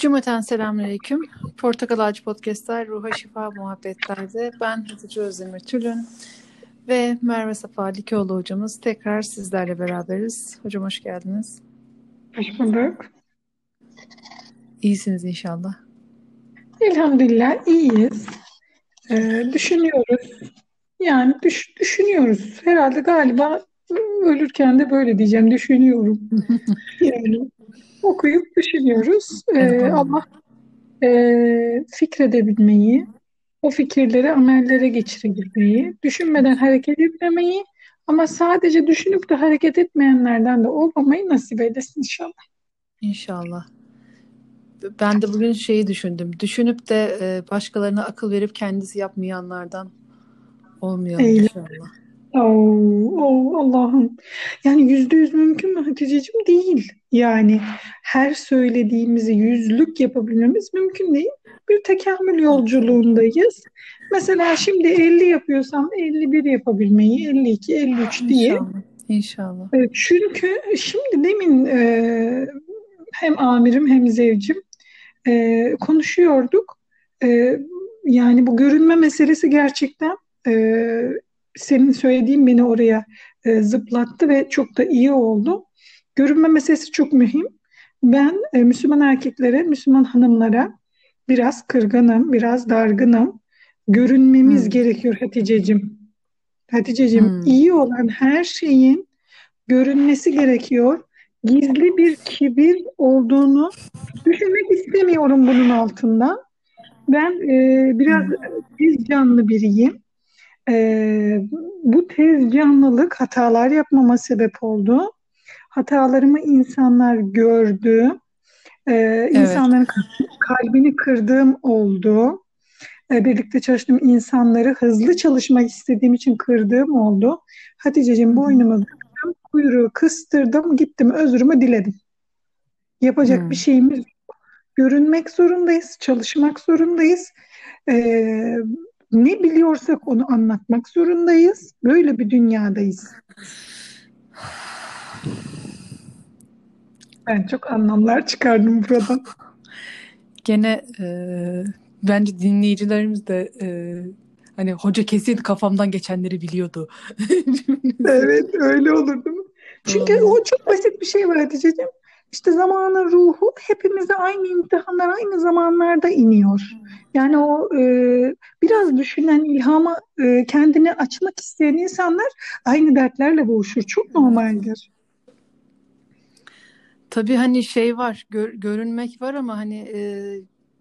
Cümleten selamünaleyküm. Portakal Ağacı Podcast'lar Ruha Şifa Muhabbetlerde ben Hatice Özdemir Tülün ve Merve Safa Likoğlu hocamız tekrar sizlerle beraberiz. Hocam hoş geldiniz. Hoş bulduk. İyisiniz inşallah. Elhamdülillah iyiyiz. Ee, düşünüyoruz. Yani düş, düşünüyoruz. Herhalde galiba ölürken de böyle diyeceğim. Düşünüyorum. yani okuyup düşünüyoruz. Ee, Allah e, fikredebilmeyi, o fikirleri amellere geçirebilmeyi, düşünmeden hareket etmemeyi ama sadece düşünüp de hareket etmeyenlerden de olmamayı nasip eylesin inşallah. İnşallah. Ben de bugün şeyi düşündüm. Düşünüp de e, başkalarına akıl verip kendisi yapmayanlardan olmuyor inşallah. Oh, oh Allah'ım. Yani yüzde yüz mümkün mü Hatice'cim? Değil. Yani her söylediğimizi yüzlük yapabilmemiz mümkün değil. Bir tekamül yolculuğundayız. Mesela şimdi 50 yapıyorsam 51 yapabilmeyi, 52, 53 diye. İnşallah. İnşallah. Çünkü şimdi demin e, hem amirim hem zevcim e, konuşuyorduk. E, yani bu görünme meselesi gerçekten e, senin söylediğin beni oraya e, zıplattı ve çok da iyi oldu. Görünme meselesi çok mühim. Ben e, Müslüman erkeklere, Müslüman hanımlara biraz kırgınım, biraz dargınım. Görünmemiz hmm. gerekiyor Hatice'cim. Hatice'cim hmm. iyi olan her şeyin görünmesi gerekiyor. Gizli bir kibir olduğunu düşünmek istemiyorum bunun altında. Ben e, biraz biz canlı biriyim. E, bu tez canlılık hatalar yapmama sebep oldu. Hatalarımı insanlar gördü. E, evet. İnsanların kalbini kırdığım oldu. E, birlikte çalıştığım insanları hızlı çalışmak istediğim için kırdığım oldu. Hatice'cim boynumu bıktım, kuyruğu kıstırdım, gittim özrümü diledim. Yapacak hmm. bir şeyimiz yok. Görünmek zorundayız, çalışmak zorundayız. Ee, ne biliyorsak onu anlatmak zorundayız. Böyle bir dünyadayız. Ben çok anlamlar çıkardım buradan. Gene e, bence dinleyicilerimiz de e, hani hoca kesin kafamdan geçenleri biliyordu. evet öyle olur değil mi? Çünkü Doğru. o çok basit bir şey var Hatice'ciğim. İşte zamanın ruhu hepimize aynı imtihanlar aynı zamanlarda iniyor. Yani o e, biraz düşünen, ilhama e, kendini açmak isteyen insanlar aynı dertlerle boğuşur. Çok normaldir. Tabii hani şey var, gör, görünmek var ama hani e,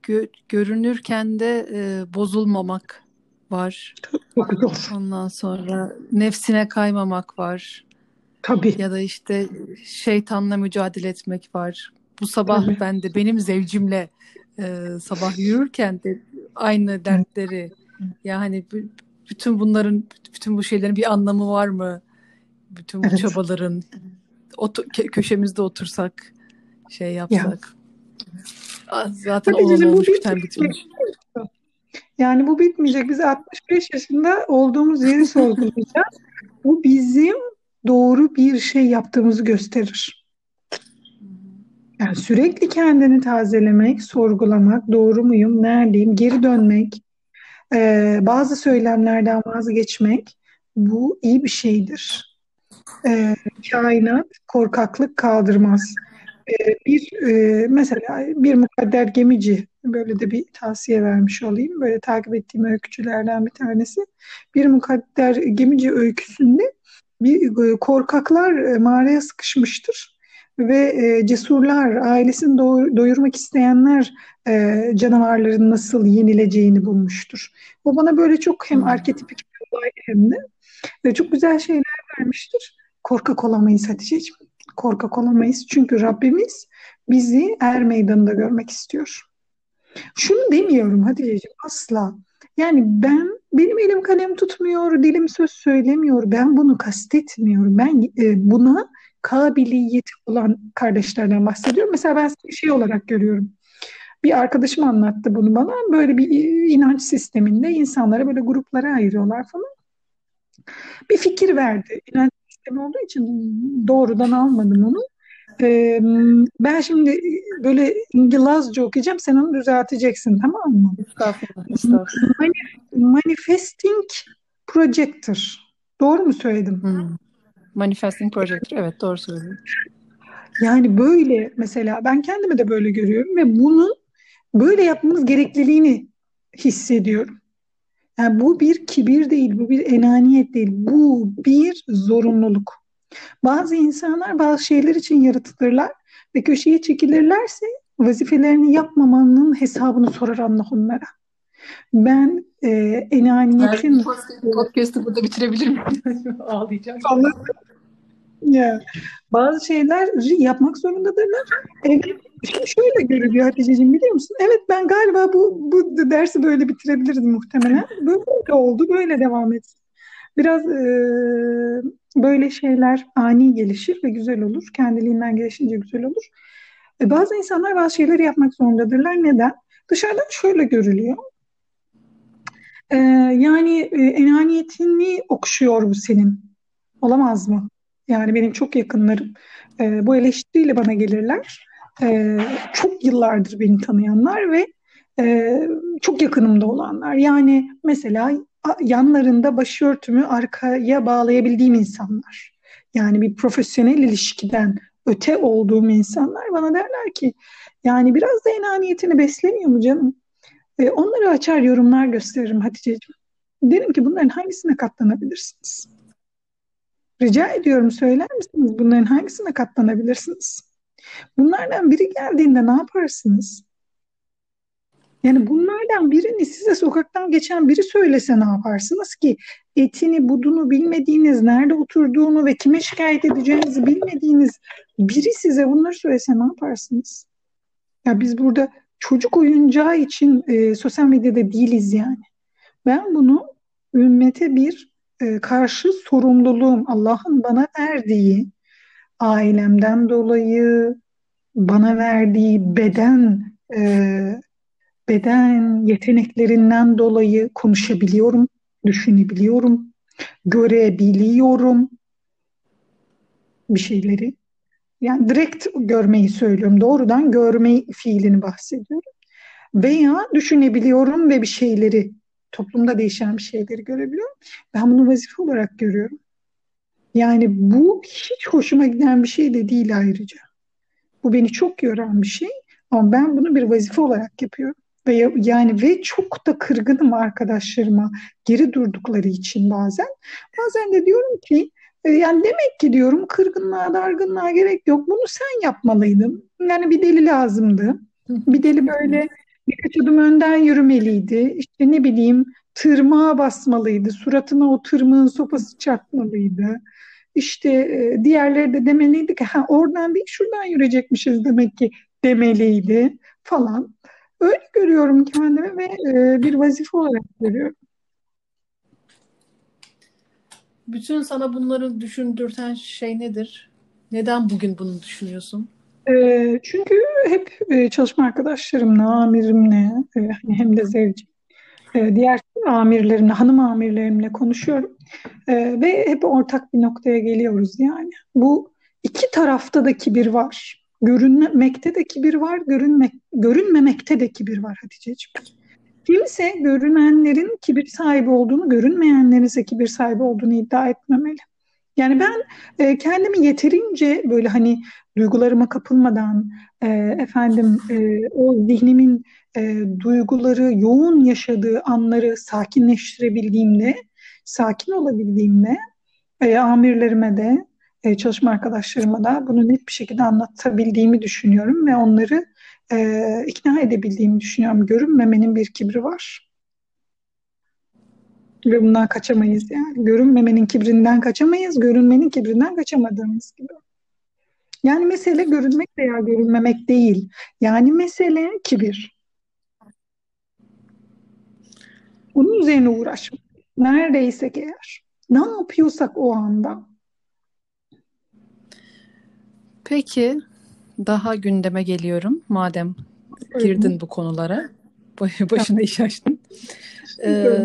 gö, görünürken de e, bozulmamak var. Ondan sonra nefsine kaymamak var. Tabii. Ya da işte şeytanla mücadele etmek var. Bu sabah Tabii. ben de benim zevcimle e, sabah yürürken de aynı dertleri yani bütün bunların bütün bu şeylerin bir anlamı var mı? Bütün bu çabaların otur, köşemizde otursak şey yapsak. Ya. Zaten Tabii olan olmuş biten bitmiş. Yani bu bitmeyecek. Biz 65 yaşında olduğumuz yeri sorgulayacağız. bu bizim doğru bir şey yaptığımızı gösterir. Yani sürekli kendini tazelemek, sorgulamak, doğru muyum, neredeyim, geri dönmek, bazı söylemlerden vazgeçmek bu iyi bir şeydir. E, kainat korkaklık kaldırmaz. E, bir e, mesela bir mukadder gemici böyle de bir tavsiye vermiş olayım. Böyle takip ettiğim öykücülerden bir tanesi. Bir mukadder gemici öyküsünde bir e, korkaklar e, mağaraya sıkışmıştır ve e, cesurlar, ailesini doyurmak isteyenler canavarların nasıl yenileceğini bulmuştur. O bana böyle çok hem hmm. arketipik bir olay hem de ve çok güzel şeyler vermiştir. Korkak olamayız Hatice'ciğim. Korkak olamayız. Çünkü Rabbimiz bizi er meydanında görmek istiyor. Şunu demiyorum Hatice'ciğim asla. Yani ben benim elim kalem tutmuyor, dilim söz söylemiyor. Ben bunu kastetmiyorum. Ben e, buna kabiliyeti olan kardeşlerden bahsediyorum. Mesela ben şey olarak görüyorum. Bir arkadaşım anlattı bunu bana. Böyle bir inanç sisteminde insanlara böyle gruplara ayırıyorlar falan. Bir fikir verdi. İnanç sistemi olduğu için doğrudan almadım onu. Ee, ben şimdi böyle İngilizce okuyacağım. Sen onu düzelteceksin tamam mı? Estağfurullah, estağfurullah. Manifesting Projector. Doğru mu söyledim? Hmm. Manifesting Projector. Evet doğru söyledin. Yani böyle mesela ben kendimi de böyle görüyorum ve bunun böyle yapmamız gerekliliğini hissediyorum. Yani bu bir kibir değil, bu bir enaniyet değil, bu bir zorunluluk. Bazı insanlar bazı şeyler için yaratılırlar ve köşeye çekilirlerse vazifelerini yapmamanın hesabını sorar Allah onlara. Ben e, enaniyetin... Podcast'ı burada bitirebilir miyim? Ağlayacağım. Anladım. Ya, bazı şeyler yapmak zorundadırlar. Evet, şöyle görülüyor Hatice'ciğim biliyor musun? Evet ben galiba bu, bu dersi böyle bitirebilirdim muhtemelen. Böyle oldu, böyle devam etsin. Biraz e, böyle şeyler ani gelişir ve güzel olur. Kendiliğinden gelişince güzel olur. E, bazı insanlar bazı şeyleri yapmak zorundadırlar. Neden? Dışarıdan şöyle görülüyor. E, yani e, enaniyetini okşuyor bu senin. Olamaz mı? Yani benim çok yakınlarım e, bu eleştiriyle bana gelirler. E, çok yıllardır beni tanıyanlar ve e, çok yakınımda olanlar. Yani mesela yanlarında başörtümü arkaya bağlayabildiğim insanlar. Yani bir profesyonel ilişkiden öte olduğum insanlar bana derler ki yani biraz da enaniyetini beslemiyor mu canım? E, onları açar yorumlar gösteririm Hatice'ciğim. Derim ki bunların hangisine katlanabilirsiniz? Rica ediyorum söyler misiniz bunların hangisine katlanabilirsiniz? Bunlardan biri geldiğinde ne yaparsınız? Yani bunlardan birini size sokaktan geçen biri söylese ne yaparsınız ki? Etini, budunu bilmediğiniz, nerede oturduğunu ve kime şikayet edeceğinizi bilmediğiniz biri size bunları söylese ne yaparsınız? Ya biz burada çocuk oyuncağı için e, sosyal medyada değiliz yani. Ben bunu ümmete bir e, karşı sorumluluğum, Allah'ın bana verdiği, ailemden dolayı bana verdiği beden e, beden yeteneklerinden dolayı konuşabiliyorum, düşünebiliyorum, görebiliyorum bir şeyleri. Yani direkt görmeyi söylüyorum. Doğrudan görme fiilini bahsediyorum. Veya düşünebiliyorum ve bir şeyleri, toplumda değişen bir şeyleri görebiliyorum. Ben bunu vazife olarak görüyorum. Yani bu hiç hoşuma giden bir şey de değil ayrıca. Bu beni çok yoran bir şey ama ben bunu bir vazife olarak yapıyorum. Ve yani ve çok da kırgınım arkadaşlarıma geri durdukları için bazen. Bazen de diyorum ki e, yani demek ki diyorum kırgınlığa, dargınlığa gerek yok. Bunu sen yapmalıydın. Yani bir deli lazımdı. Bir deli böyle birkaç adım önden yürümeliydi. İşte ne bileyim tırmığa basmalıydı. Suratına o tırmığın sopası çarpmalıydı. İşte e, diğerleri de demeliydi ki ha, oradan değil şuradan yürüyecekmişiz demek ki demeliydi falan. Öyle görüyorum kendimi ve e, bir vazife olarak görüyorum. Bütün sana bunları düşündürten şey nedir? Neden bugün bunu düşünüyorsun? E, çünkü hep e, çalışma arkadaşlarımla, amirimle, e, hani hem de zevcim, e, diğer amirlerimle, hanım amirlerimle konuşuyorum. E, ve hep ortak bir noktaya geliyoruz yani. Bu iki tarafta da kibir var. Görünmekte de kibir var, görünmek, görünmemekte de kibir var Hatice'ciğim. Kimse görünenlerin kibir sahibi olduğunu, görünmeyenlerin ise kibir sahibi olduğunu iddia etmemeli. Yani ben e, kendimi yeterince böyle hani duygularıma kapılmadan e, efendim e, o zihnimin e, duyguları yoğun yaşadığı anları sakinleştirebildiğimde, sakin olabildiğimde e, amirlerime de e, çalışma arkadaşlarıma da bunu net bir şekilde anlatabildiğimi düşünüyorum ve onları e, ikna edebildiğimi düşünüyorum. Görünmemenin bir kibri var. Ve bundan kaçamayız yani. Görünmemenin kibrinden kaçamayız, görünmenin kibrinden kaçamadığımız gibi. Yani mesele görünmek veya görünmemek değil. Yani mesele kibir. Bunun üzerine uğraşmak. Neredeysek eğer. Ne yapıyorsak o anda Peki daha gündeme geliyorum madem girdin bu konulara. Başına iş açtın. Ee,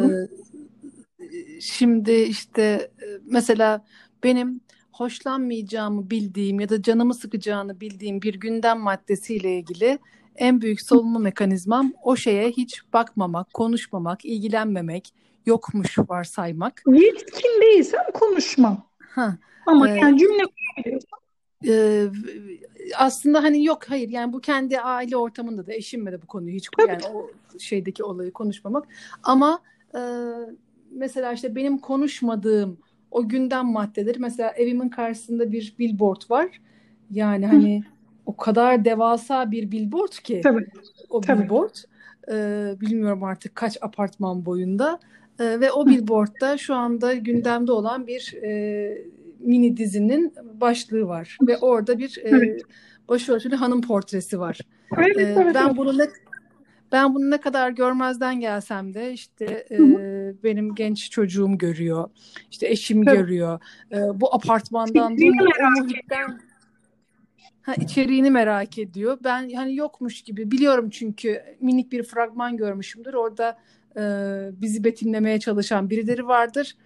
şimdi işte mesela benim hoşlanmayacağımı bildiğim ya da canımı sıkacağını bildiğim bir gündem maddesiyle ilgili en büyük savunma mekanizmam o şeye hiç bakmamak, konuşmamak, ilgilenmemek, yokmuş varsaymak. Yetkin değilsem konuşmam. Ha, Ama e, yani cümle kurabiliyorsam. E, aslında hani yok hayır yani bu kendi aile ortamında da eşimle de bu konuyu hiç Tabii. yani o şeydeki olayı konuşmamak. Ama e, mesela işte benim konuşmadığım o gündem maddeleri mesela evimin karşısında bir billboard var. Yani hani Hı. o kadar devasa bir billboard ki Tabii. o Tabii. billboard. E, bilmiyorum artık kaç apartman boyunda. E, ve o billboardda şu anda gündemde olan bir e, mini dizinin başlığı var. Ve orada bir e, başörtülü hanım portresi var. Evet, e, evet, ben bunu ne ben bunu ne kadar görmezden gelsem de işte e, benim genç çocuğum görüyor. işte eşim Tabii. görüyor. E, bu apartmandan bu, muhitten ha, içeriğini merak ediyor. Ben hani yokmuş gibi biliyorum çünkü minik bir fragman görmüşümdür. Orada e, bizi betimlemeye çalışan birileri vardır.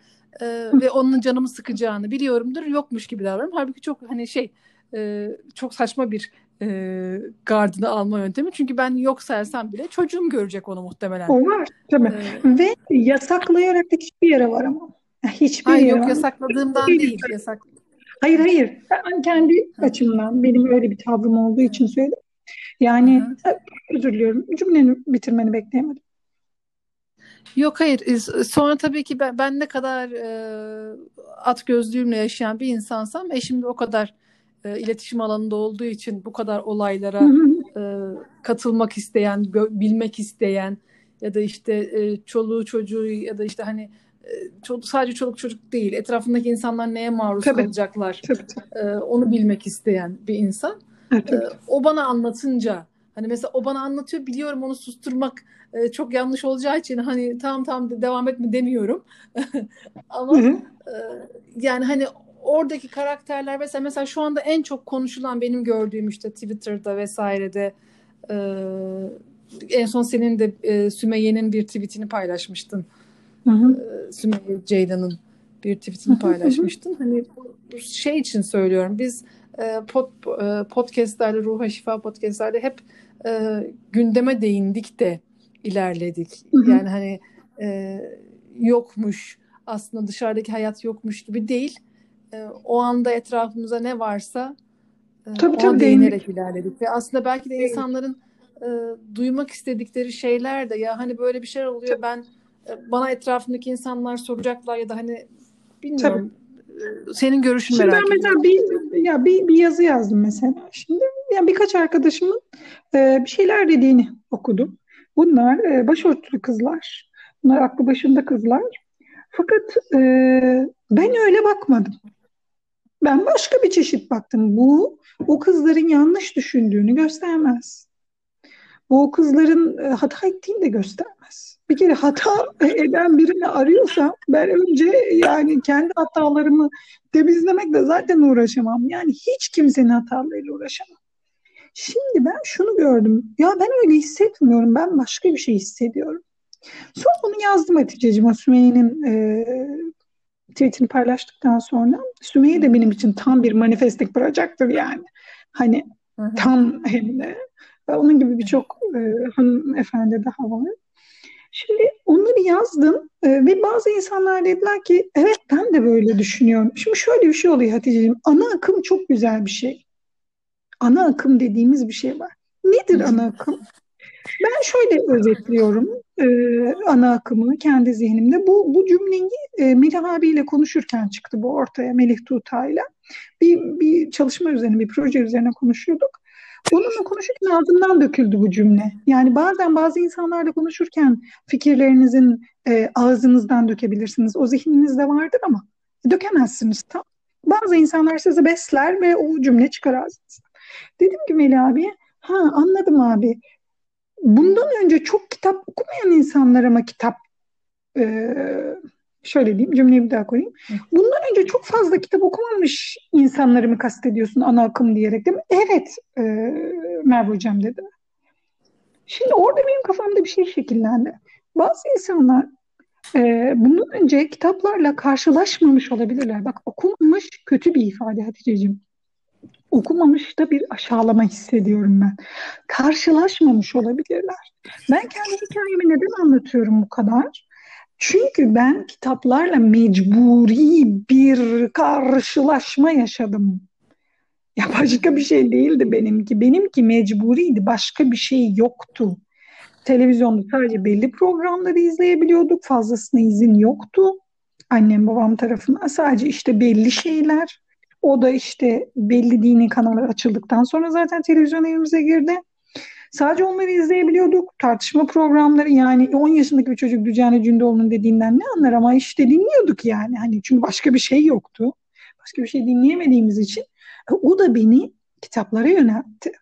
E, ve onun canımı sıkacağını biliyorumdur. Yokmuş gibi davranıyorum. Halbuki çok hani şey e, çok saçma bir e, gardını alma yöntemi. Çünkü ben yok saysam bile çocuğum görecek onu muhtemelen. O var tabii. Ee, Ve yasaklayarak da hiçbir yere varamam. Hiçbir hayır, yere yok yasakladığımdan değil. Yasak... Hayır hayır. Ben kendi açımdan benim öyle bir tavrım olduğu için söyledim. Yani Hı-hı. özür diliyorum. Cümleni bitirmeni bekleyemedim. Yok hayır. Sonra tabii ki ben, ben ne kadar e, at gözlüğümle yaşayan bir insansam eşim de o kadar e, iletişim alanında olduğu için bu kadar olaylara e, katılmak isteyen, bilmek isteyen ya da işte e, çoluğu çocuğu ya da işte hani e, çoluk, sadece çoluk çocuk değil etrafındaki insanlar neye maruz tabii. kalacaklar tabii, tabii. E, onu bilmek isteyen bir insan. Evet, e, o bana anlatınca hani mesela o bana anlatıyor biliyorum onu susturmak e, çok yanlış olacağı için hani tamam tamam devam etme demiyorum. Ama e, yani hani oradaki karakterler mesela mesela şu anda en çok konuşulan benim gördüğüm işte Twitter'da vesairede e, en son senin de e, Sümeyye'nin bir tweetini paylaşmıştın. Hı hı. E, Sümeyye Ceylan'ın bir tweetini paylaşmıştın. hani şey için söylüyorum. Biz e, pod, e, podcastlerde, Ruha Şifa podcastlerde hep e, gündeme değindik de ilerledik. Hı hı. Yani hani e, yokmuş aslında dışarıdaki hayat yokmuş gibi değil e, o anda etrafımıza ne varsa e, tabii, ona tabii, değinerek değil. ilerledik. Ve aslında belki de insanların e, duymak istedikleri şeyler de ya hani böyle bir şey oluyor tabii. ben e, bana etrafındaki insanlar soracaklar ya da hani bilmiyorum tabii. senin görüşün Şimdi merak ediyorum. Ben mesela bir, ya bir, bir yazı yazdım mesela. Şimdi yani birkaç arkadaşımın e, bir şeyler dediğini okudum. Bunlar e, başörtülü kızlar. Bunlar aklı başında kızlar. Fakat e, ben öyle bakmadım. Ben başka bir çeşit baktım. Bu o kızların yanlış düşündüğünü göstermez. Bu o kızların e, hata ettiğini de göstermez. Bir kere hata eden birini arıyorsam ben önce yani kendi hatalarımı temizlemekle zaten uğraşamam. Yani hiç kimsenin hatalarıyla uğraşamam. Şimdi ben şunu gördüm. Ya ben öyle hissetmiyorum. Ben başka bir şey hissediyorum. Sonra bunu yazdım Hatice'cim. O Sümeyye'nin e, tweetini paylaştıktan sonra Sümeyye de benim için tam bir manifestik project'tır yani. Hani hı hı. tam hem de. Onun gibi birçok e, hanımefendi daha var. Şimdi onları yazdım e, ve bazı insanlar dediler ki evet ben de böyle düşünüyorum. Şimdi şöyle bir şey oluyor Hatice'ciğim. Ana akım çok güzel bir şey. Ana akım dediğimiz bir şey var. Nedir ana akım? Ben şöyle özetliyorum e, ana akımı kendi zihnimde. Bu, bu cümleyi e, Melih abiyle konuşurken çıktı bu ortaya Melih Tuğta'yla. Bir, bir çalışma üzerine, bir proje üzerine konuşuyorduk. Onunla konuşurken ağzımdan döküldü bu cümle. Yani bazen bazı insanlarla konuşurken fikirlerinizin e, ağzınızdan dökebilirsiniz. O zihninizde vardır ama dökemezsiniz tam. Bazı insanlar sizi besler ve o cümle çıkar ağzınızdan. Dedim ki Melih abi, ha anladım abi bundan önce çok kitap okumayan insanlar ama kitap e, şöyle diyeyim cümleyi bir daha koyayım. Bundan önce çok fazla kitap okumamış insanları mı kastediyorsun ana akım diyerek değil mi? Evet e, Merve Hocam dedi. Şimdi orada benim kafamda bir şey şekillendi. Bazı insanlar Ee, bundan önce kitaplarla karşılaşmamış olabilirler. Bak okumamış kötü bir ifade Hatice'ciğim. Okumamış da bir aşağılama hissediyorum ben. Karşılaşmamış olabilirler. Ben kendi hikayemi neden anlatıyorum bu kadar? Çünkü ben kitaplarla mecburi bir karşılaşma yaşadım. Ya başka bir şey değildi benimki. Benimki mecburiydi. Başka bir şey yoktu. Televizyonda sadece belli programları izleyebiliyorduk. Fazlasına izin yoktu. Annem babam tarafından sadece işte belli şeyler. O da işte belli dini kanallar açıldıktan sonra zaten televizyon evimize girdi. Sadece onları izleyebiliyorduk. Tartışma programları yani 10 yaşındaki bir çocuk Dücane Cündoğlu'nun dediğinden ne anlar ama işte dinliyorduk yani. Hani çünkü başka bir şey yoktu. Başka bir şey dinleyemediğimiz için o da beni kitaplara yöneltti.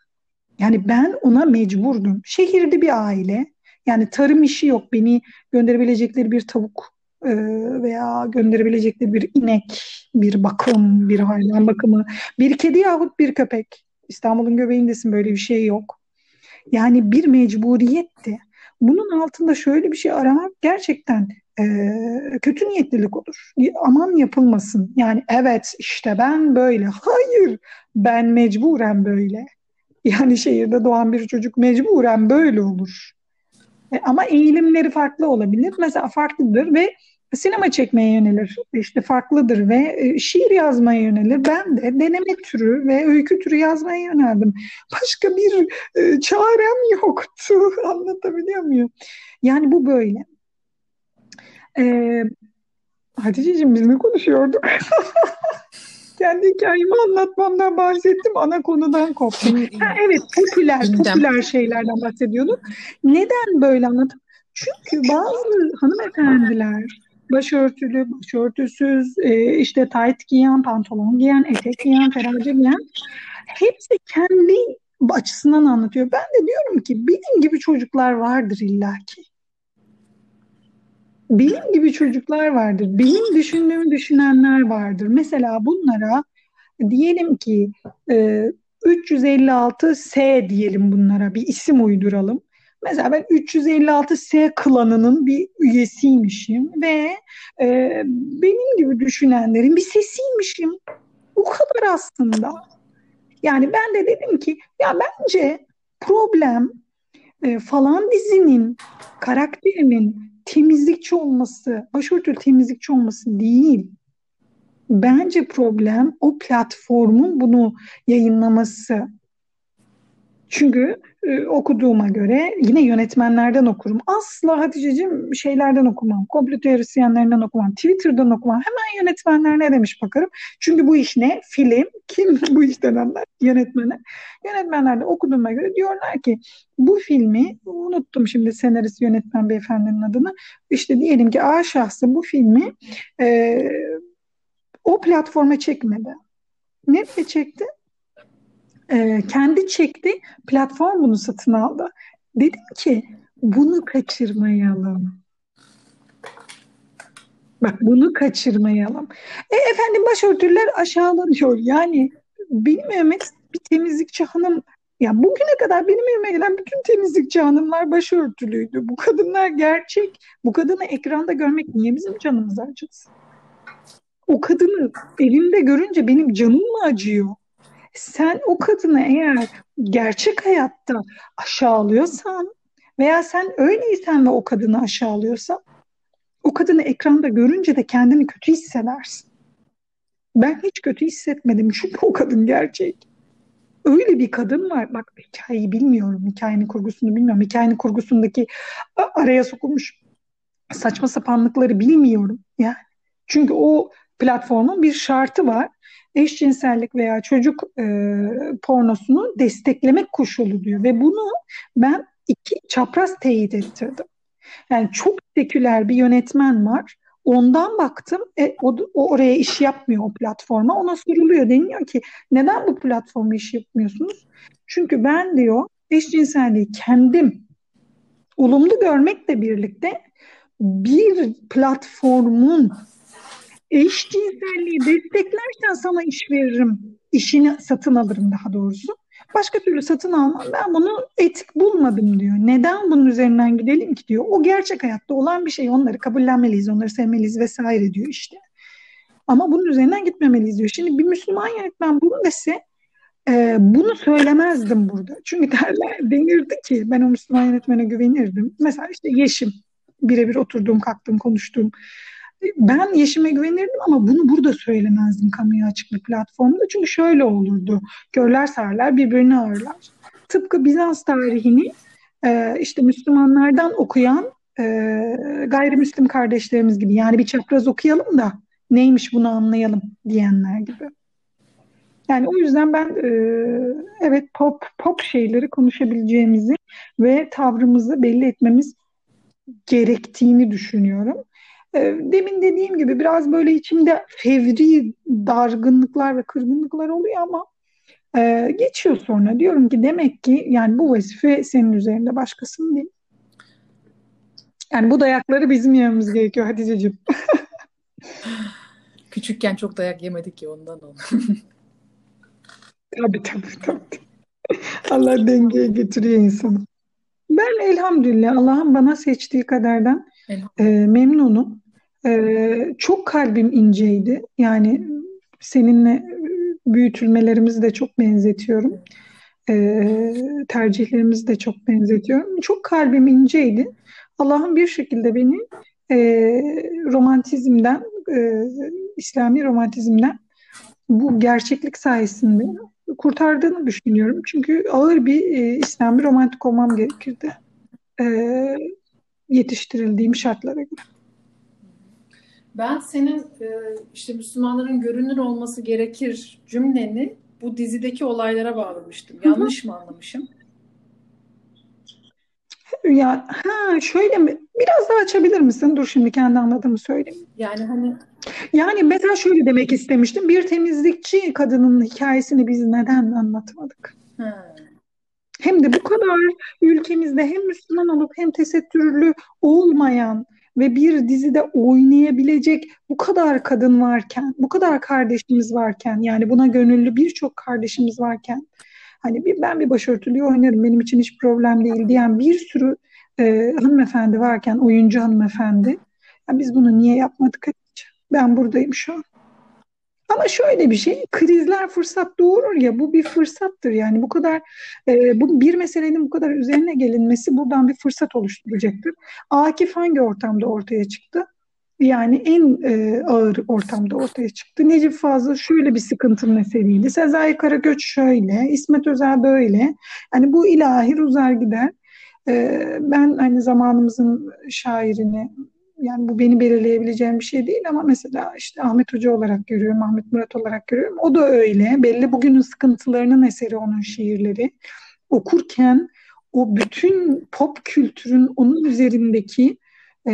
Yani ben ona mecburdum. Şehirde bir aile. Yani tarım işi yok. Beni gönderebilecekleri bir tavuk e, veya gönderebilecekleri bir inek, bir bakım, bir hayvan bakımı, bir kedi yahut bir köpek. İstanbul'un göbeğindesin böyle bir şey yok. Yani bir mecburiyetti. Bunun altında şöyle bir şey aramak gerçekten e, kötü niyetlilik olur. Aman yapılmasın. Yani evet işte ben böyle. Hayır ben mecburen böyle. Yani şehirde doğan bir çocuk mecburen böyle olur. E, ama eğilimleri farklı olabilir. Mesela farklıdır ve sinema çekmeye yönelir. İşte farklıdır ve e, şiir yazmaya yönelir. Ben de deneme türü ve öykü türü yazmaya yöneldim. Başka bir e, çarem yoktu. Anlatabiliyor muyum? Yani bu böyle. Ee, Hatice'ciğim biz ne konuşuyorduk? Kendi hikayemi anlatmamdan bahsettim. Ana konudan koptum. Ha, evet popüler, popüler şeylerden bahsediyorduk. Neden böyle anlattım? Çünkü bazı hanımefendiler başörtülü, başörtüsüz, e, işte tayt giyen, pantolon giyen, etek giyen, ferace giyen hepsi kendi açısından anlatıyor. Ben de diyorum ki benim gibi çocuklar vardır illaki. Benim gibi çocuklar vardır. Benim düşündüğümü düşünenler vardır. Mesela bunlara diyelim ki e, 356S diyelim bunlara bir isim uyduralım. Mesela ben 356S klanının bir üyesiymişim ve e, benim gibi düşünenlerin bir sesiymişim. Bu kadar aslında. Yani ben de dedim ki ya bence problem e, falan dizinin karakterinin temizlikçi olması, başörtülü temizlikçi olması değil. Bence problem o platformun bunu yayınlaması. Çünkü e, okuduğuma göre yine yönetmenlerden okurum. Asla Hatice'cim şeylerden okumam. Komplo teorisyenlerinden okumam. Twitter'dan okumam. Hemen yönetmenler ne demiş bakarım. Çünkü bu iş ne? Film. Kim bu işten anlar? Yönetmeni. Yönetmenlerde okuduğuma göre diyorlar ki bu filmi unuttum şimdi senarist yönetmen beyefendinin adını. İşte diyelim ki A şahsı bu filmi e, o platforma çekmedi. Nereye çekti? E, kendi çekti, platform bunu satın aldı. Dedim ki bunu kaçırmayalım. Bak bunu kaçırmayalım. E, efendim başörtüler aşağılanıyor. Yani benim evime bir temizlikçi hanım ya bugüne kadar benim evime gelen bütün temizlikçi hanımlar başörtülüydü. Bu kadınlar gerçek. Bu kadını ekranda görmek niye bizim canımız acısın? O kadını elimde görünce benim canım mı acıyor? Sen o kadını eğer gerçek hayatta aşağılıyorsan veya sen öyleysen ve o kadını aşağılıyorsan o kadını ekranda görünce de kendini kötü hissedersin. Ben hiç kötü hissetmedim çünkü o kadın gerçek. Öyle bir kadın var. Bak hikayeyi bilmiyorum. Hikayenin kurgusunu bilmiyorum. Hikayenin kurgusundaki araya sokulmuş saçma sapanlıkları bilmiyorum. Yani. Çünkü o platformun bir şartı var eşcinsellik veya çocuk e, pornosunu desteklemek koşulu diyor. Ve bunu ben iki çapraz teyit ettirdim. Yani çok seküler bir yönetmen var. Ondan baktım, e, o, o oraya iş yapmıyor o platforma. Ona soruluyor, deniyor ki neden bu platforma iş yapmıyorsunuz? Çünkü ben diyor eşcinselliği kendim olumlu görmekle birlikte bir platformun eşcinselliği desteklersen sana iş veririm. İşini satın alırım daha doğrusu. başka türlü satın almam. Ben bunu etik bulmadım diyor. Neden bunun üzerinden gidelim ki diyor. O gerçek hayatta olan bir şey. Onları kabullenmeliyiz, onları sevmeliyiz vesaire diyor işte. Ama bunun üzerinden gitmemeliyiz diyor. Şimdi bir Müslüman yönetmen bunu dese e, bunu söylemezdim burada. Çünkü derler, denirdi ki ben o Müslüman yönetmene güvenirdim. Mesela işte Yeşim birebir oturduğum, kalktığım, konuştuğum. Ben Yeşim'e güvenirdim ama bunu burada söylemezdim kamuya açık bir platformda. Çünkü şöyle olurdu. Görler sarlar, birbirini ağırlar. Tıpkı Bizans tarihini e, işte Müslümanlardan okuyan e, gayrimüslim kardeşlerimiz gibi. Yani bir çapraz okuyalım da neymiş bunu anlayalım diyenler gibi. Yani o yüzden ben e, evet pop pop şeyleri konuşabileceğimizi ve tavrımızı belli etmemiz gerektiğini düşünüyorum. E, demin dediğim gibi biraz böyle içimde fevri dargınlıklar ve kırgınlıklar oluyor ama e, geçiyor sonra. Diyorum ki demek ki yani bu vazife senin üzerinde başkasının değil. Yani bu dayakları bizim yememiz gerekiyor Hatice'ciğim. Küçükken çok dayak yemedik ya ondan oldu. tabii tabii tabii. Allah dengeye getiriyor insanı. Ben elhamdülillah Allah'ın bana seçtiği kadardan e, memnunum. E, çok kalbim inceydi. Yani seninle büyütülmelerimizi de çok benzetiyorum. E, tercihlerimizi de çok benzetiyorum. Çok kalbim inceydi. Allah'ın bir şekilde beni e, romantizmden, e, İslami romantizmden bu gerçeklik sayesinde kurtardığını düşünüyorum. Çünkü ağır bir e, İslami romantik olmam gerekirdi. E, yetiştirildiğim şartlara göre. Ben senin e, işte Müslümanların görünür olması gerekir cümleni bu dizideki olaylara bağlamıştım. Yanlış mı anlamışım? Ya ha şöyle mi? Biraz daha açabilir misin? Dur şimdi kendi anladığımı söyleyeyim. Yani hani yani mesela şöyle demek istemiştim. Bir temizlikçi kadının hikayesini biz neden anlatmadık? Hmm. Hem de bu kadar ülkemizde hem Müslüman olup hem tesettürlü olmayan ve bir dizide oynayabilecek bu kadar kadın varken, bu kadar kardeşimiz varken, yani buna gönüllü birçok kardeşimiz varken, hani bir, ben bir başörtülüyü oynarım, benim için hiç problem değil diyen bir sürü e, hanımefendi varken, oyuncu hanımefendi, ya biz bunu niye yapmadık? Ben buradayım şu an. Ama şöyle bir şey, krizler fırsat doğurur ya, bu bir fırsattır yani bu kadar, e, bu bir meselenin bu kadar üzerine gelinmesi buradan bir fırsat oluşturacaktır. Akif hangi ortamda ortaya çıktı? Yani en e, ağır ortamda ortaya çıktı. Necip Fazıl şöyle bir sıkıntının eseriydi. Sezai Karaköç şöyle, İsmet Özel böyle. Yani bu ilahi uzar gider. E, ben hani zamanımızın şairini, yani bu beni belirleyebileceğim bir şey değil ama mesela işte Ahmet Hoca olarak görüyorum, Ahmet Murat olarak görüyorum. O da öyle. Belli bugünün sıkıntılarının eseri onun şiirleri. Okurken o bütün pop kültürün onun üzerindeki e,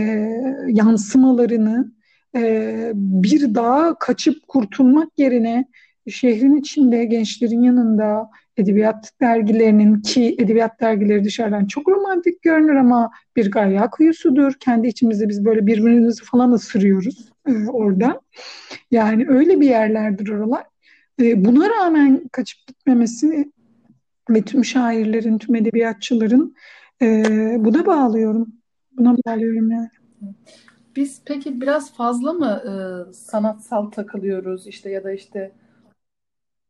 yansımalarını e, bir daha kaçıp kurtulmak yerine şehrin içinde, gençlerin yanında, edebiyat dergilerinin ki edebiyat dergileri dışarıdan çok romantik görünür ama bir gayya kuyusudur. Kendi içimizde biz böyle birbirimizi falan ısırıyoruz e, orada. Yani öyle bir yerlerdir oralar. E, buna rağmen kaçıp gitmemesi ve tüm şairlerin, tüm edebiyatçıların e, buna bağlıyorum. Buna bağlıyorum yani. Biz peki biraz fazla mı e, sanatsal takılıyoruz işte ya da işte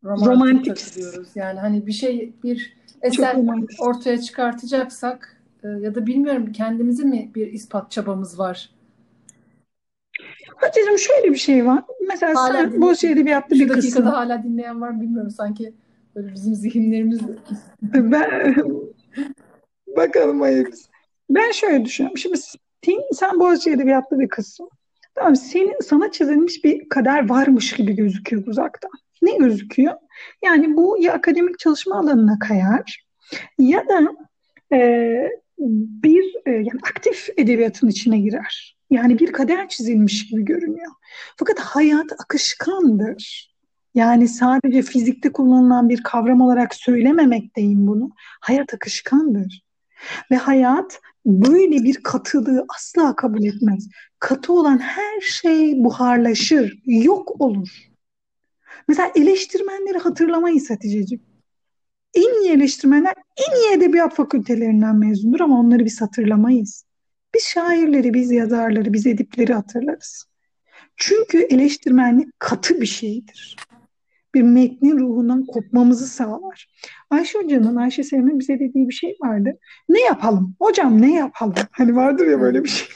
romantik, romantik. takılıyoruz. Yani hani bir şey bir eser ortaya çıkartacaksak e, ya da bilmiyorum kendimizi mi bir ispat çabamız var? Hatice'm şöyle bir şey var. Mesela hala sen Boğaziçi Edebiyat'ta bir kısım. Şu dakikada hala dinleyen var bilmiyorum. Sanki böyle bizim zihinlerimiz... ben... Bakalım hayırlısı. Ben şöyle düşünüyorum. Şimdi sen, sen Boğaziçi Edebiyat'ta bir kızsın. Tamam, senin sana çizilmiş bir kader varmış gibi gözüküyor uzaktan ne gözüküyor? Yani bu ya akademik çalışma alanına kayar ya da e, bir e, yani aktif edebiyatın içine girer. Yani bir kader çizilmiş gibi görünüyor. Fakat hayat akışkandır. Yani sadece fizikte kullanılan bir kavram olarak söylememekteyim bunu. Hayat akışkandır. Ve hayat böyle bir katılığı asla kabul etmez. Katı olan her şey buharlaşır, yok olur. Mesela eleştirmenleri hatırlamayız Hatice'ciğim. en iyi eleştirmenler en iyi edebiyat fakültelerinden mezundur ama onları biz hatırlamayız. Biz şairleri, biz yazarları, biz edipleri hatırlarız. Çünkü eleştirmenlik katı bir şeydir. Bir metnin ruhundan kopmamızı sağlar. Ayşe Hoca'nın, Ayşe Selim'in bize dediği bir şey vardı. Ne yapalım? Hocam ne yapalım? Hani vardır ya böyle bir şey.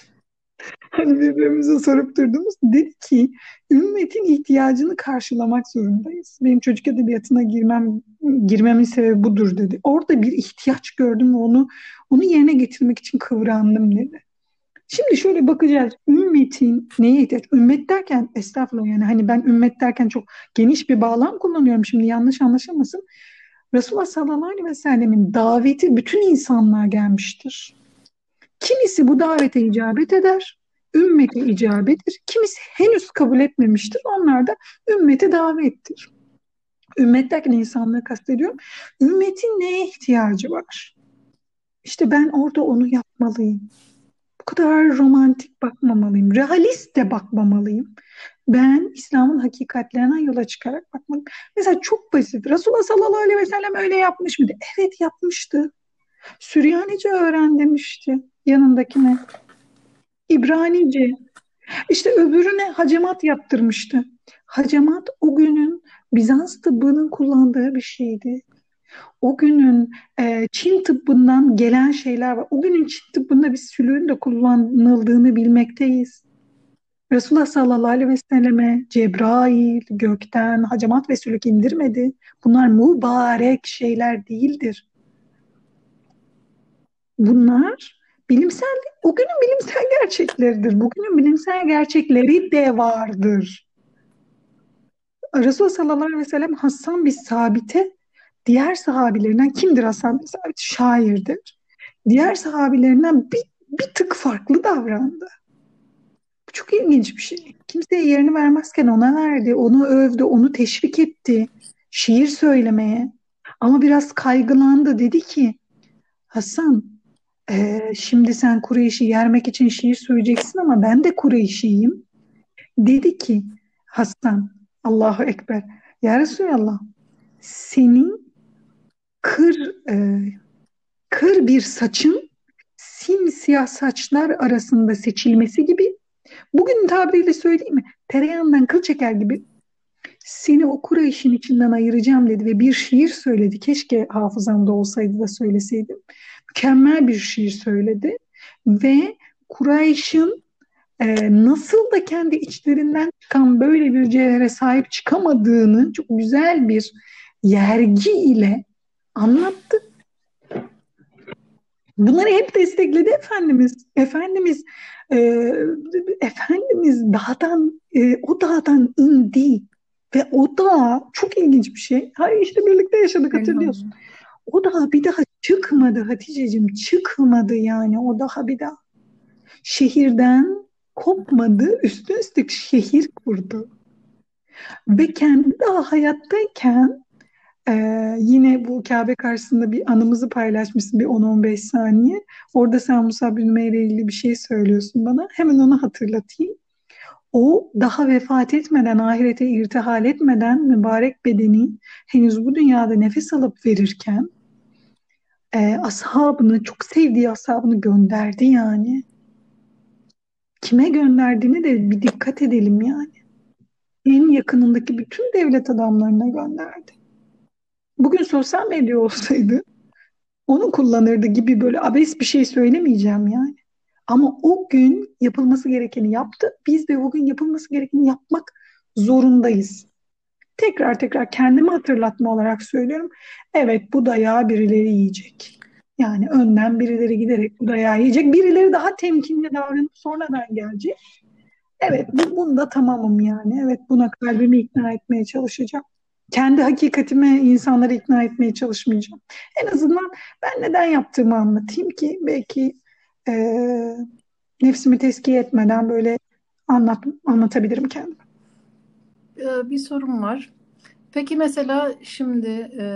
Hani birbirimize sorup durduğumuz dedi ki ümmetin ihtiyacını karşılamak zorundayız. Benim çocuk edebiyatına girmem girmemin sebebi budur dedi. Orada bir ihtiyaç gördüm ve onu onu yerine getirmek için kıvrandım dedi. Şimdi şöyle bakacağız. Ümmetin neye ihtiyaç? Ümmet derken estağfurullah yani hani ben ümmet derken çok geniş bir bağlam kullanıyorum. Şimdi yanlış anlaşılmasın. Resulullah sallallahu aleyhi ve sellemin daveti bütün insanlığa gelmiştir. Kimisi bu davete icabet eder, ümmete icabettir. Kimisi henüz kabul etmemiştir. Onlar da ümmete davettir. Ümmet derken insanlığı kastediyorum. Ümmetin neye ihtiyacı var? İşte ben orada onu yapmalıyım. Bu kadar romantik bakmamalıyım. Realist de bakmamalıyım. Ben İslam'ın hakikatlerinden yola çıkarak bakmalıyım. Mesela çok basit. Resulullah sallallahu aleyhi ve sellem öyle yapmış mıydı? Evet yapmıştı. Süryanice öğren demişti yanındakine. İbranice. İşte öbürüne hacamat yaptırmıştı. Hacamat o günün Bizans tıbbının kullandığı bir şeydi. O günün e, Çin tıbbından gelen şeyler var. O günün Çin tıbbında bir sülüğün de kullanıldığını bilmekteyiz. Resulullah sallallahu aleyhi ve selleme Cebrail gökten hacamat ve sülük indirmedi. Bunlar mübarek şeyler değildir. Bunlar bilimsel, o günün bilimsel gerçekleridir. Bugünün bilimsel gerçekleri de vardır. Resulullah sallallahu aleyhi ve sellem Hasan bir sabite diğer sahabilerinden kimdir Hasan bin Sabit? Şairdir. Diğer sahabilerinden bir, bir tık farklı davrandı. Bu çok ilginç bir şey. Kimseye yerini vermezken ona verdi, onu övdü, onu teşvik etti. Şiir söylemeye. Ama biraz kaygılandı. Dedi ki Hasan e, şimdi sen Kureyş'i yermek için şiir söyleyeceksin ama ben de Kureyş'iyim. Dedi ki Hasan Allahu Ekber. Ya Resulallah senin kır e, kır bir saçın simsiyah saçlar arasında seçilmesi gibi bugün tabiriyle söyleyeyim mi? Tereyağından kıl çeker gibi seni o Kureyş'in içinden ayıracağım dedi ve bir şiir söyledi. Keşke hafızamda olsaydı da söyleseydim. Mükemmel bir şiir söyledi ve Kureyş'in e, nasıl da kendi içlerinden çıkan böyle bir cevhere sahip çıkamadığını çok güzel bir yergi ile anlattı. Bunları hep destekledi Efendimiz. Efendimiz e, Efendimiz dağdan e, o dağdan indi ve o dağ çok ilginç bir şey. Hayır işte birlikte yaşadık hatırlıyorsun. O dağ bir daha çıkmadı Hatice'cim çıkmadı yani o daha bir daha. Şehirden kopmadı üstü üstlük şehir kurdu. Ve kendi daha hayattayken e, yine bu Kabe karşısında bir anımızı paylaşmışsın bir 10-15 saniye. Orada sen Musa bin Umeyr ile ilgili bir şey söylüyorsun bana. Hemen onu hatırlatayım. O daha vefat etmeden, ahirete irtihal etmeden mübarek bedeni henüz bu dünyada nefes alıp verirken e, ashabını, çok sevdiği ashabını gönderdi yani. Kime gönderdiğini de bir dikkat edelim yani. En yakınındaki bütün devlet adamlarına gönderdi. Bugün sosyal medya olsaydı onu kullanırdı gibi böyle abes bir şey söylemeyeceğim yani. Ama o gün yapılması gerekeni yaptı. Biz de bugün yapılması gerekeni yapmak zorundayız. Tekrar tekrar kendimi hatırlatma olarak söylüyorum. Evet bu dayağı birileri yiyecek. Yani önden birileri giderek bu dayağı yiyecek. Birileri daha temkinli davranıp sonradan gelecek. Evet bu, bunda tamamım yani. Evet buna kalbimi ikna etmeye çalışacağım. Kendi hakikatime insanları ikna etmeye çalışmayacağım. En azından ben neden yaptığımı anlatayım ki belki e, nefsimi teskiye etmeden böyle anlat, anlatabilirim kendime. Ee, bir sorum var. Peki mesela şimdi e,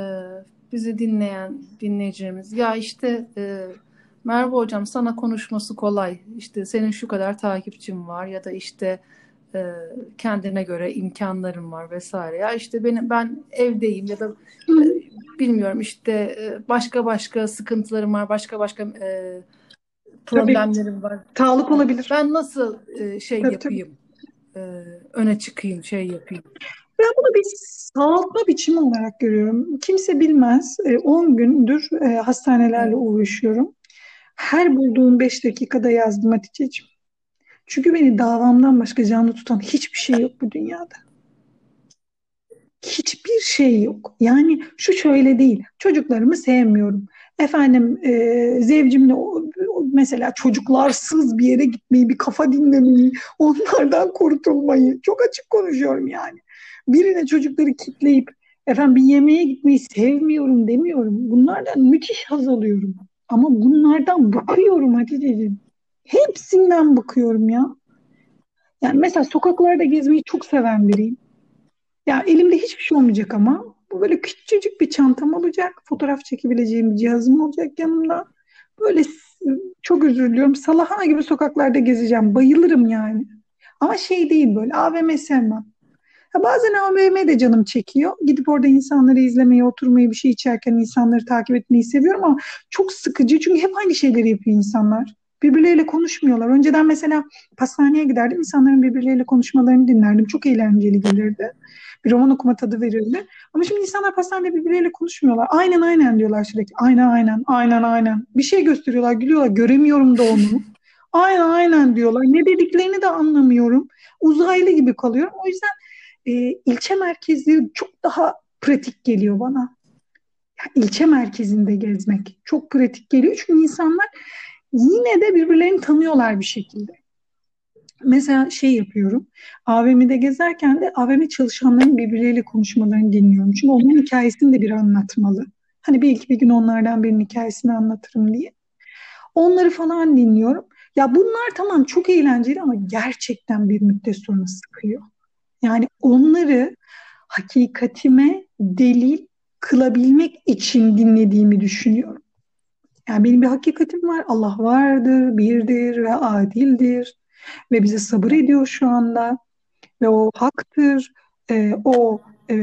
bizi dinleyen dinleyicilerimiz ya işte e, Merve hocam sana konuşması kolay işte senin şu kadar takipçin var ya da işte e, kendine göre imkanlarım var vesaire ya işte benim ben evdeyim ya da e, bilmiyorum işte e, başka başka sıkıntılarım var, başka başka e, problemlerim var. Sağlık olabilir. Ben nasıl e, şey tabii, yapayım? Tabii. E, öne çıkayım, şey yapayım. Ben bunu bir sağaltma biçimi olarak görüyorum. Kimse bilmez. 10 e, gündür e, hastanelerle uğraşıyorum. Her bulduğum 5 dakikada yazdım Hatice'ciğim. Çünkü beni davamdan başka canlı tutan hiçbir şey yok bu dünyada. Hiçbir şey yok. Yani şu şöyle değil. Çocuklarımı sevmiyorum. Efendim e, zevcimle mesela çocuklarsız bir yere gitmeyi, bir kafa dinlemeyi, onlardan kurtulmayı. Çok açık konuşuyorum yani. Birine çocukları kitleyip efendim bir yemeğe gitmeyi sevmiyorum demiyorum. Bunlardan müthiş haz alıyorum. Ama bunlardan bakıyorum Hatice'ciğim. Hepsinden bakıyorum ya. Yani mesela sokaklarda gezmeyi çok seven biriyim. Ya elimde hiçbir şey olmayacak ama bu böyle küçücük bir çantam olacak. Fotoğraf çekebileceğim bir cihazım olacak yanımda. Böyle çok özür diliyorum. Salahana gibi sokaklarda gezeceğim. Bayılırım yani. Ama şey değil böyle AVM sevmem. Ha, bazen AVM de canım çekiyor. Gidip orada insanları izlemeyi, oturmayı, bir şey içerken insanları takip etmeyi seviyorum ama çok sıkıcı. Çünkü hep aynı şeyleri yapıyor insanlar. Birbirleriyle konuşmuyorlar. Önceden mesela pastaneye giderdim. insanların birbirleriyle konuşmalarını dinlerdim. Çok eğlenceli gelirdi. Bir roman okuma tadı verirdi. Ama şimdi insanlar pastanede birbirleriyle konuşmuyorlar. Aynen aynen diyorlar sürekli. Aynen aynen, aynen aynen. Bir şey gösteriyorlar, gülüyorlar. Göremiyorum da onu. aynen aynen diyorlar. Ne dediklerini de anlamıyorum. Uzaylı gibi kalıyorum. O yüzden e, ilçe merkezleri çok daha pratik geliyor bana. Yani ilçe merkezinde gezmek çok pratik geliyor. Çünkü insanlar yine de birbirlerini tanıyorlar bir şekilde. Mesela şey yapıyorum. AVM'de gezerken de AVM çalışanların birbirleriyle konuşmalarını dinliyorum. Çünkü onun hikayesini de bir anlatmalı. Hani belki bir gün onlardan birinin hikayesini anlatırım diye. Onları falan dinliyorum. Ya bunlar tamam çok eğlenceli ama gerçekten bir müddet sonra sıkıyor. Yani onları hakikatime delil kılabilmek için dinlediğimi düşünüyorum. Yani benim bir hakikatim var. Allah vardır, birdir ve adildir ve bize sabır ediyor şu anda ve o haktır. E, o e,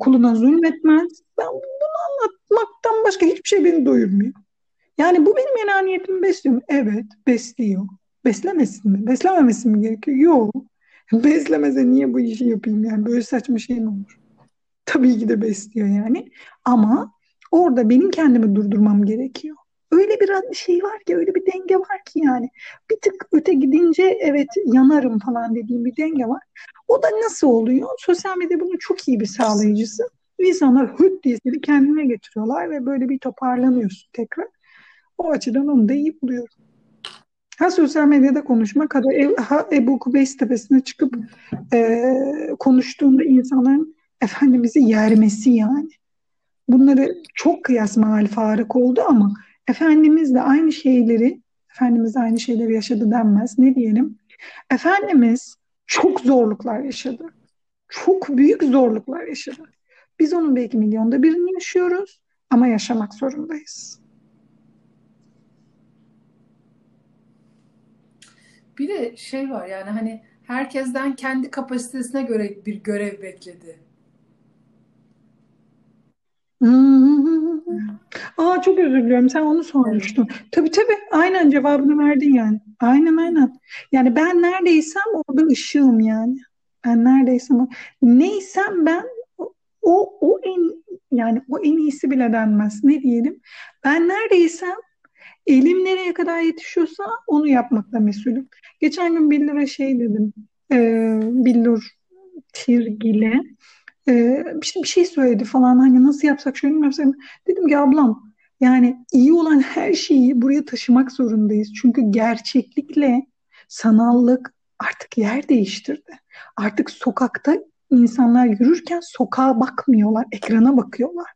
kuluna zulmetmez. Ben bunu anlatmaktan başka hiçbir şey beni doyurmuyor. Yani bu benim enaniyetimi besliyor mu? Evet, besliyor. Beslemesin mi? Beslememesi mi gerekiyor? Yok. Beslemese niye bu işi yapayım yani? Böyle saçma şey mi olur? Tabii ki de besliyor yani. Ama orada benim kendimi durdurmam gerekiyor. Öyle bir şey var ki, öyle bir denge var ki yani. Bir tık öte gidince evet yanarım falan dediğim bir denge var. O da nasıl oluyor? Sosyal medya bunun çok iyi bir sağlayıcısı. İnsanlar hüt diye seni kendine getiriyorlar ve böyle bir toparlanıyorsun tekrar. O açıdan onu da iyi buluyorum. Ha sosyal medyada konuşmak ha da ev, ha Ebu Kubeys tepesine çıkıp e, konuştuğunda insanların Efendimiz'i yermesi yani. Bunları çok kıyas mal farık oldu ama Efendimiz de aynı şeyleri Efendimiz de aynı şeyleri yaşadı denmez. Ne diyelim? Efendimiz çok zorluklar yaşadı. Çok büyük zorluklar yaşadı. Biz onun belki milyonda birini yaşıyoruz ama yaşamak zorundayız. Bir de şey var yani hani herkesten kendi kapasitesine göre bir görev bekledi. Aa çok özür diliyorum. Sen onu sormuştun. Tabii tabii. Aynen cevabını verdin yani. Aynen aynen. Yani ben neredeysem orada ışığım yani. Ben neredeysem. Neysem ben o o en yani o en iyisi bile denmez. Ne diyelim? Ben neredeysem elim nereye kadar yetişiyorsa onu yapmakla mesulüm. Geçen gün Billur'a şey dedim. E, Billur Tirgil'e e, bir, bir şey söyledi falan hani nasıl yapsak şöyle mi yapsak dedim ki ablam yani iyi olan her şeyi buraya taşımak zorundayız. Çünkü gerçeklikle sanallık artık yer değiştirdi. Artık sokakta insanlar yürürken sokağa bakmıyorlar, ekrana bakıyorlar.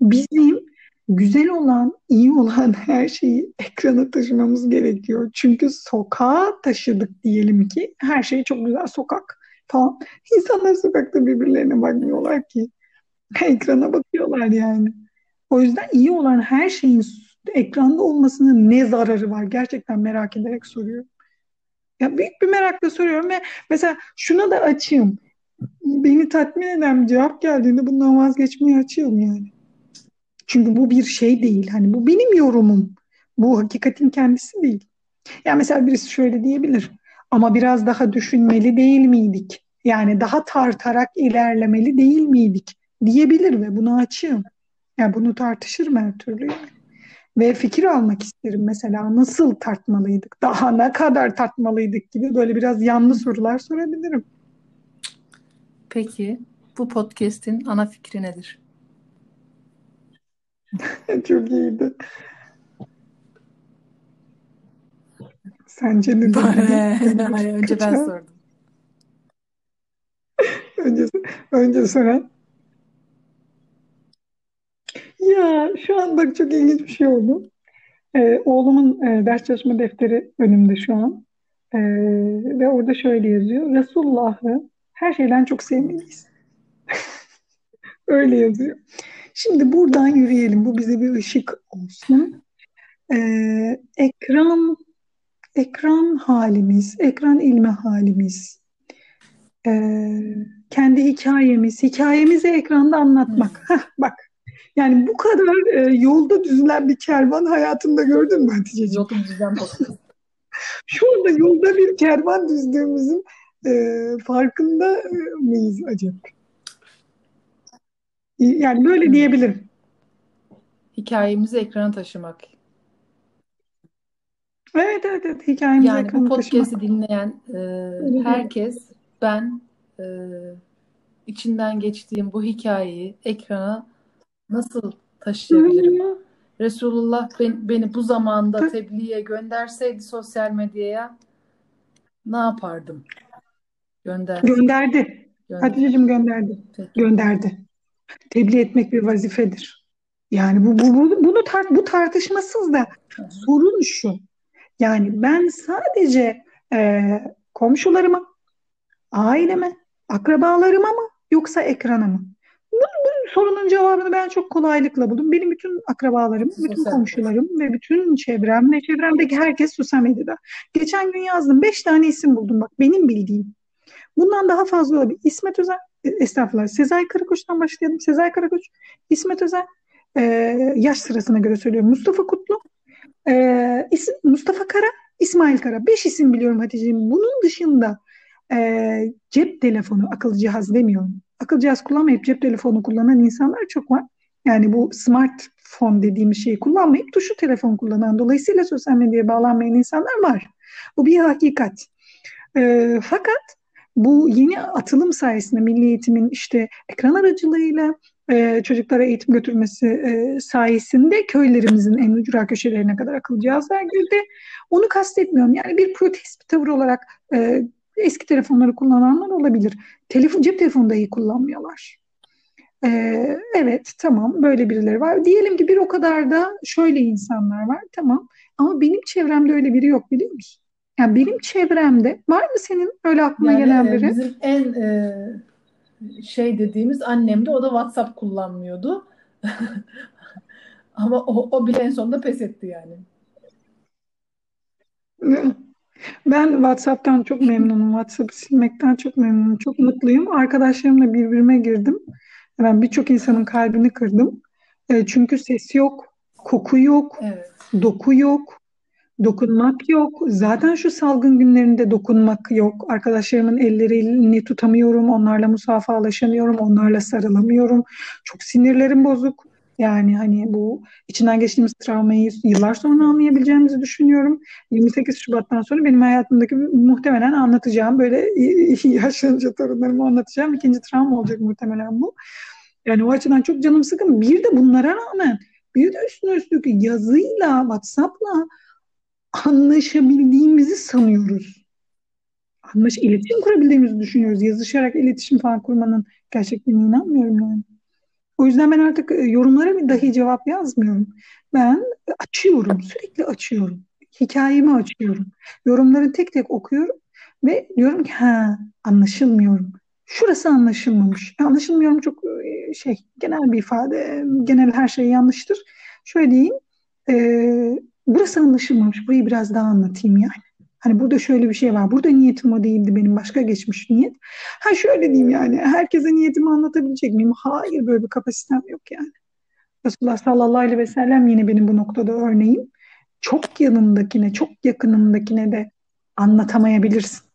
Bizim güzel olan, iyi olan her şeyi ekrana taşımamız gerekiyor. Çünkü sokağa taşıdık diyelim ki her şey çok güzel sokak falan. İnsanlar sokakta birbirlerine bakmıyorlar ki. Ekrana bakıyorlar yani. O yüzden iyi olan her şeyin ekranda olmasının ne zararı var? Gerçekten merak ederek soruyorum. Ya büyük bir merakla soruyorum ve mesela şuna da açayım. Beni tatmin eden bir cevap geldiğinde bundan vazgeçmeye açıyorum yani. Çünkü bu bir şey değil. Hani bu benim yorumum. Bu hakikatin kendisi değil. Ya mesela birisi şöyle diyebilir. Ama biraz daha düşünmeli değil miydik? Yani daha tartarak ilerlemeli değil miydik? Diyebilir ve bunu açığım. Ya bunu tartışırım her türlü yani. Ve fikir almak isterim mesela nasıl tartmalıydık? Daha ne kadar tartmalıydık gibi böyle biraz yanlı sorular sorabilirim. Peki bu podcast'in ana fikri nedir? Çok iyiydi. Sence ne Hayır, önce ben sordum. önce, önce soran. Ya şu an bak çok ilginç bir şey oldu. Ee, oğlumun e, ders çalışma defteri önümde şu an. Ee, ve orada şöyle yazıyor. Resulullah'ı her şeyden çok sevmeliyiz. Öyle yazıyor. Şimdi buradan yürüyelim. Bu bize bir ışık olsun. Ee, ekran ekran halimiz, ekran ilmi halimiz, ee, kendi hikayemiz, hikayemizi ekranda anlatmak. Heh, bak yani bu kadar e, yolda düzülen bir kervan hayatında gördün mü Hatice'ciğim? Yolda düzülen Şu anda yolda bir kervan düzdüğümüzün e, farkında mıyız acaba? Yani böyle diyebilirim. Hikayemizi ekrana taşımak. Evet evet evet hikayemizi Yani bu podcast'i dinleyen e, herkes ben e, içinden geçtiğim bu hikayeyi ekrana nasıl taşıyabilirim? Resulullah ben- beni bu zamanda Tabii. tebliğe gönderseydi sosyal medyaya ne yapardım? Gönder, Gönderdi. gönder. Hatice'cim gönderdi. Peki. Gönderdi. Tebliğ etmek bir vazifedir. Yani bu, bu, bu, bunu tar bu tartışmasız da hı. sorun şu. Yani ben sadece e, komşularıma, aileme, akrabalarıma mı yoksa ekrana mı? Bu, bu sorunun cevabını ben çok kolaylıkla buldum. Benim bütün akrabalarım, bütün sosyal komşularım ve bütün çevrem ve çevremdeki herkes sosyal medyada. Geçen gün yazdım. Beş tane isim buldum bak benim bildiğim. Bundan daha fazla olabilir. İsmet Özel, e, estağfurullah Sezai Karakoç'tan başlayalım. Sezai Karakoç, İsmet Özel, e, yaş sırasına göre söylüyorum. Mustafa Kutlu, e, Mustafa Kara, İsmail Kara. Beş isim biliyorum Hatice'ciğim. Bunun dışında e, cep telefonu, akıllı cihaz demiyorum. Akıllı cihaz kullanmayıp cep telefonu kullanan insanlar çok var. Yani bu smartphone dediğimiz şeyi kullanmayıp tuşlu telefon kullanan, dolayısıyla sosyal medyaya bağlanmayan insanlar var. Bu bir hakikat. E, fakat bu yeni atılım sayesinde Milli Eğitim'in işte ekran aracılığıyla e, çocuklara eğitim götürmesi e, sayesinde köylerimizin en ücra köşelerine kadar akıllı cihazlar girdi. Onu kastetmiyorum. Yani bir protest bir tavır olarak e, eski telefonları kullananlar olabilir. Telefon, cep telefonu dahi kullanmıyorlar. E, evet tamam böyle birileri var. Diyelim ki bir o kadar da şöyle insanlar var tamam ama benim çevremde öyle biri yok biliyor musun? Yani benim çevremde var mı senin öyle aklına Yani gelen e, biri? bizim en e, şey dediğimiz annem de o da WhatsApp kullanmıyordu. Ama o, o bile en sonunda pes etti yani. Ben WhatsApp'tan çok memnunum. WhatsApp'ı silmekten çok memnunum. Çok mutluyum. Arkadaşlarımla birbirime girdim. Ben birçok insanın kalbini kırdım. E, çünkü ses yok, koku yok, Evet. doku yok, dokunmak yok. Zaten şu salgın günlerinde dokunmak yok. Arkadaşlarımın ellerini tutamıyorum, onlarla musafahalaşamıyorum, onlarla sarılamıyorum. Çok sinirlerim bozuk. Yani hani bu içinden geçtiğimiz travmayı yıllar sonra anlayabileceğimizi düşünüyorum. 28 Şubat'tan sonra benim hayatımdaki muhtemelen anlatacağım böyle yaşlanınca torunlarıma anlatacağım ikinci travma olacak muhtemelen bu. Yani o açıdan çok canım sıkın. Bir de bunlara rağmen bir de üstüne üstlük yazıyla, WhatsApp'la anlaşabildiğimizi sanıyoruz. Anlaş, iletişim kurabildiğimizi düşünüyoruz. Yazışarak iletişim falan kurmanın gerçekten inanmıyorum yani. O yüzden ben artık e, yorumlara bir dahi cevap yazmıyorum. Ben açıyorum, sürekli açıyorum. Hikayemi açıyorum. Yorumları tek tek okuyorum ve diyorum ki ha anlaşılmıyorum. Şurası anlaşılmamış. Anlaşılmıyorum çok e, şey genel bir ifade. Genel her şey yanlıştır. Şöyle diyeyim. E, burası anlaşılmamış. Burayı biraz daha anlatayım yani. Hani burada şöyle bir şey var. Burada niyetim o değildi benim. Başka geçmiş niyet. Ha şöyle diyeyim yani. Herkese niyetimi anlatabilecek miyim? Hayır böyle bir kapasitem yok yani. Resulullah sallallahu aleyhi ve sellem yine benim bu noktada örneğim. Çok yanındakine, çok yakınındakine de anlatamayabilirsin.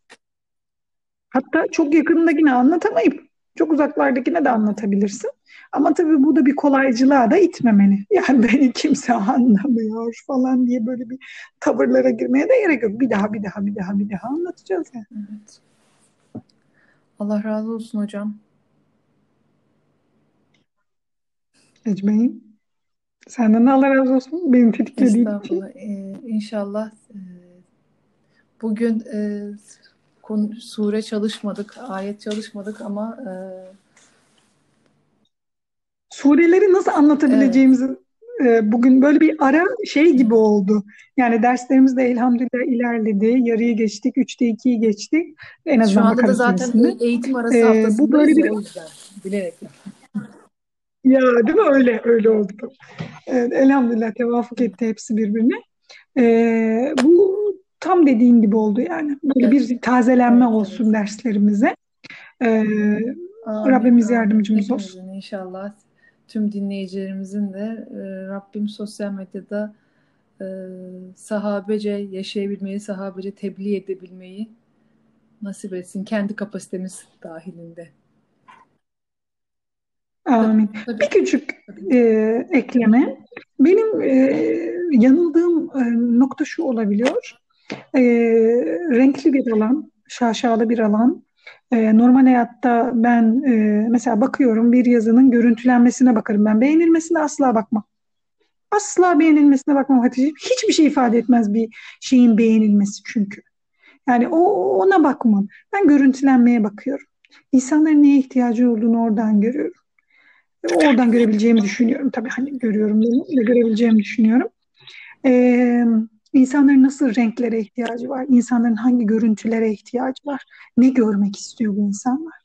Hatta çok yakınındakine anlatamayıp çok uzaklardakine de anlatabilirsin. Ama tabii bu da bir kolaycılığa da itmemeli. Yani beni kimse anlamıyor falan diye böyle bir tavırlara girmeye de gerek yok. Bir daha, bir daha, bir daha, bir daha anlatacağız yani. Evet. Allah razı olsun hocam. Ecmeğin. Senden de Allah razı olsun. Benim tetiklediğin için. Ee, inşallah e, bugün e, konu, sure çalışmadık, ayet çalışmadık ama e, Sureleri nasıl anlatabileceğimizi e, bugün böyle bir ara şey gibi oldu. Yani derslerimiz de elhamdülillah ilerledi. Yarıyı geçtik, üçte ikiyi geçtik. En şu azından anda da zaten suresinde. eğitim arası Ee, bu haftasındayız böyle bir bilerek. Ya değil mi? Öyle öyle oldu. Evet, elhamdülillah tevafuk etti hepsi birbirine. Ee, bu tam dediğin gibi oldu yani. Böyle bir tazelenme Evet, olsun evet. derslerimize. Ee, Amin, Rabbimiz yardımcımız olsun. İnşallah tüm dinleyicilerimizin de e, Rabbim sosyal medyada e, sahabece yaşayabilmeyi, sahabece tebliğ edebilmeyi nasip etsin. Kendi kapasitemiz dahilinde. Amin. Tabii. Bir küçük e, ekleme. Benim e, yanıldığım e, nokta şu olabiliyor. E, renkli bir alan, şaşalı bir alan. E, normal hayatta ben e, mesela bakıyorum bir yazının görüntülenmesine bakarım ben. Beğenilmesine asla bakmam. Asla beğenilmesine bakmam Hatice. Hiçbir şey ifade etmez bir şeyin beğenilmesi çünkü. Yani o ona bakmam. Ben görüntülenmeye bakıyorum. İnsanların neye ihtiyacı olduğunu oradan görüyorum. Oradan görebileceğimi düşünüyorum. Tabii hani görüyorum bunu da görebileceğimi düşünüyorum. Ee, insanların nasıl renklere ihtiyacı var? İnsanların hangi görüntülere ihtiyacı var? Ne görmek istiyor bu insanlar?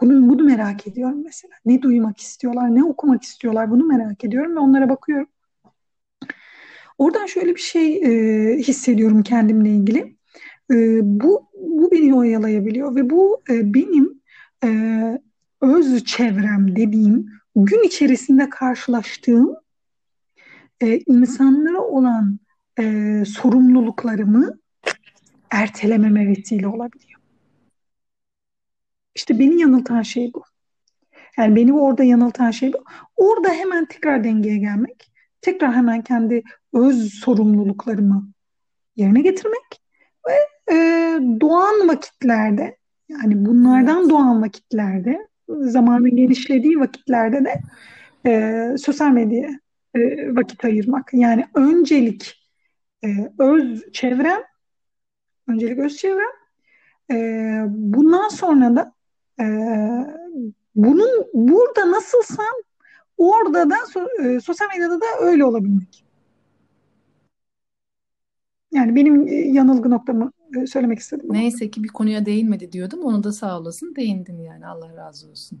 Bunu, bunu merak ediyorum mesela. Ne duymak istiyorlar? Ne okumak istiyorlar? Bunu merak ediyorum ve onlara bakıyorum. Oradan şöyle bir şey e, hissediyorum kendimle ilgili. E, bu, bu beni oyalayabiliyor ve bu e, benim e, öz çevrem dediğim gün içerisinde karşılaştığım e, insanlara olan e, sorumluluklarımı ertelememe vesile olabiliyor. İşte beni yanıltan şey bu. Yani beni orada yanıltan şey bu. Orada hemen tekrar dengeye gelmek, tekrar hemen kendi öz sorumluluklarımı yerine getirmek ve e, doğan vakitlerde yani bunlardan doğan vakitlerde zamanın genişlediği vakitlerde de e, sosyal medyaya e, vakit ayırmak. Yani öncelik e, öz çevrem, öncelik öz çevrem. E, bundan sonra da e, bunun burada nasılsam orada da e, sosyal medyada da öyle olabilmek. Yani benim e, yanılgı noktamı e, söylemek istedim. Neyse ki bir konuya değinmedi diyordum. Onu da sağ olasın. Değindin yani. Allah razı olsun.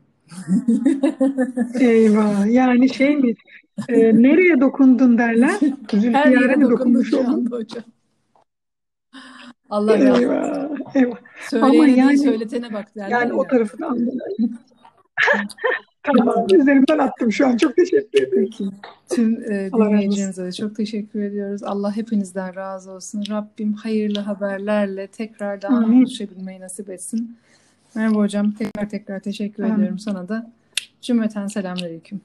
Eyvah. Yani şey mi? e, nereye dokundun derler. Her yere dokunmuş oldun? hocam. Allah. Eyvah. Eyvah. Söyleyene Ama yani söyletene bak derler yani o ya. tarafını anladım. Tamam. Üzerimden attım şu an. Çok teşekkür ederim. Peki. Tüm e, dinleyicilerimize de çok teşekkür ediyoruz. Allah hepinizden razı olsun. Rabbim hayırlı haberlerle tekrardan buluşabilmeyi nasip etsin. Merhaba hocam. Tekrar tekrar teşekkür Amin. ediyorum sana da. Cümleten selamünaleyküm.